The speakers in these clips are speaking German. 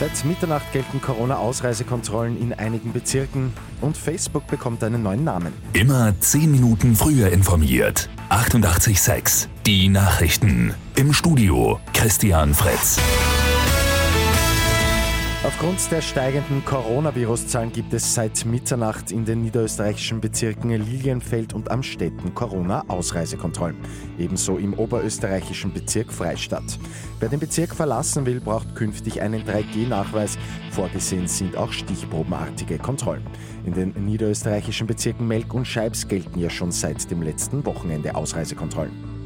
Seit Mitternacht gelten Corona-Ausreisekontrollen in einigen Bezirken und Facebook bekommt einen neuen Namen. Immer 10 Minuten früher informiert. 88.6 Die Nachrichten. Im Studio Christian Fritz. Aufgrund der steigenden Coronavirus-Zahlen gibt es seit Mitternacht in den niederösterreichischen Bezirken Lilienfeld und Amstetten Corona-Ausreisekontrollen. Ebenso im oberösterreichischen Bezirk Freistadt. Wer den Bezirk verlassen will, braucht künftig einen 3G-Nachweis. Vorgesehen sind auch stichprobenartige Kontrollen. In den niederösterreichischen Bezirken Melk und Scheibs gelten ja schon seit dem letzten Wochenende Ausreisekontrollen.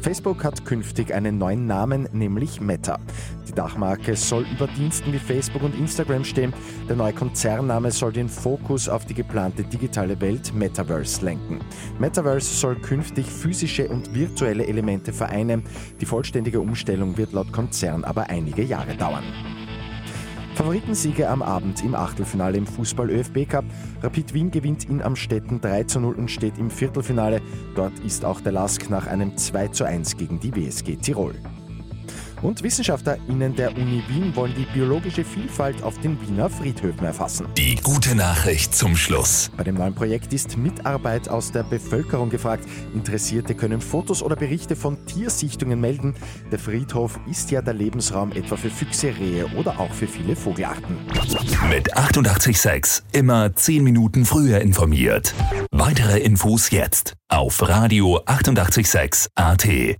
Facebook hat künftig einen neuen Namen, nämlich Meta. Die Dachmarke soll über Diensten wie Facebook und Instagram stehen. Der neue Konzernname soll den Fokus auf die geplante digitale Welt Metaverse lenken. Metaverse soll künftig physische und virtuelle Elemente vereinen. Die vollständige Umstellung wird laut Konzern aber einige Jahre dauern. Favoritensiege am Abend im Achtelfinale im Fußball ÖFB Cup. Rapid Wien gewinnt in Amstetten 3 zu 0 und steht im Viertelfinale. Dort ist auch der Lask nach einem 2 zu 1 gegen die WSG Tirol. Und WissenschaftlerInnen der Uni Wien wollen die biologische Vielfalt auf den Wiener Friedhöfen erfassen. Die gute Nachricht zum Schluss. Bei dem neuen Projekt ist Mitarbeit aus der Bevölkerung gefragt. Interessierte können Fotos oder Berichte von Tiersichtungen melden. Der Friedhof ist ja der Lebensraum etwa für Füchse, Rehe oder auch für viele Vogelarten. Mit 886 immer 10 Minuten früher informiert. Weitere Infos jetzt auf Radio 886 AT.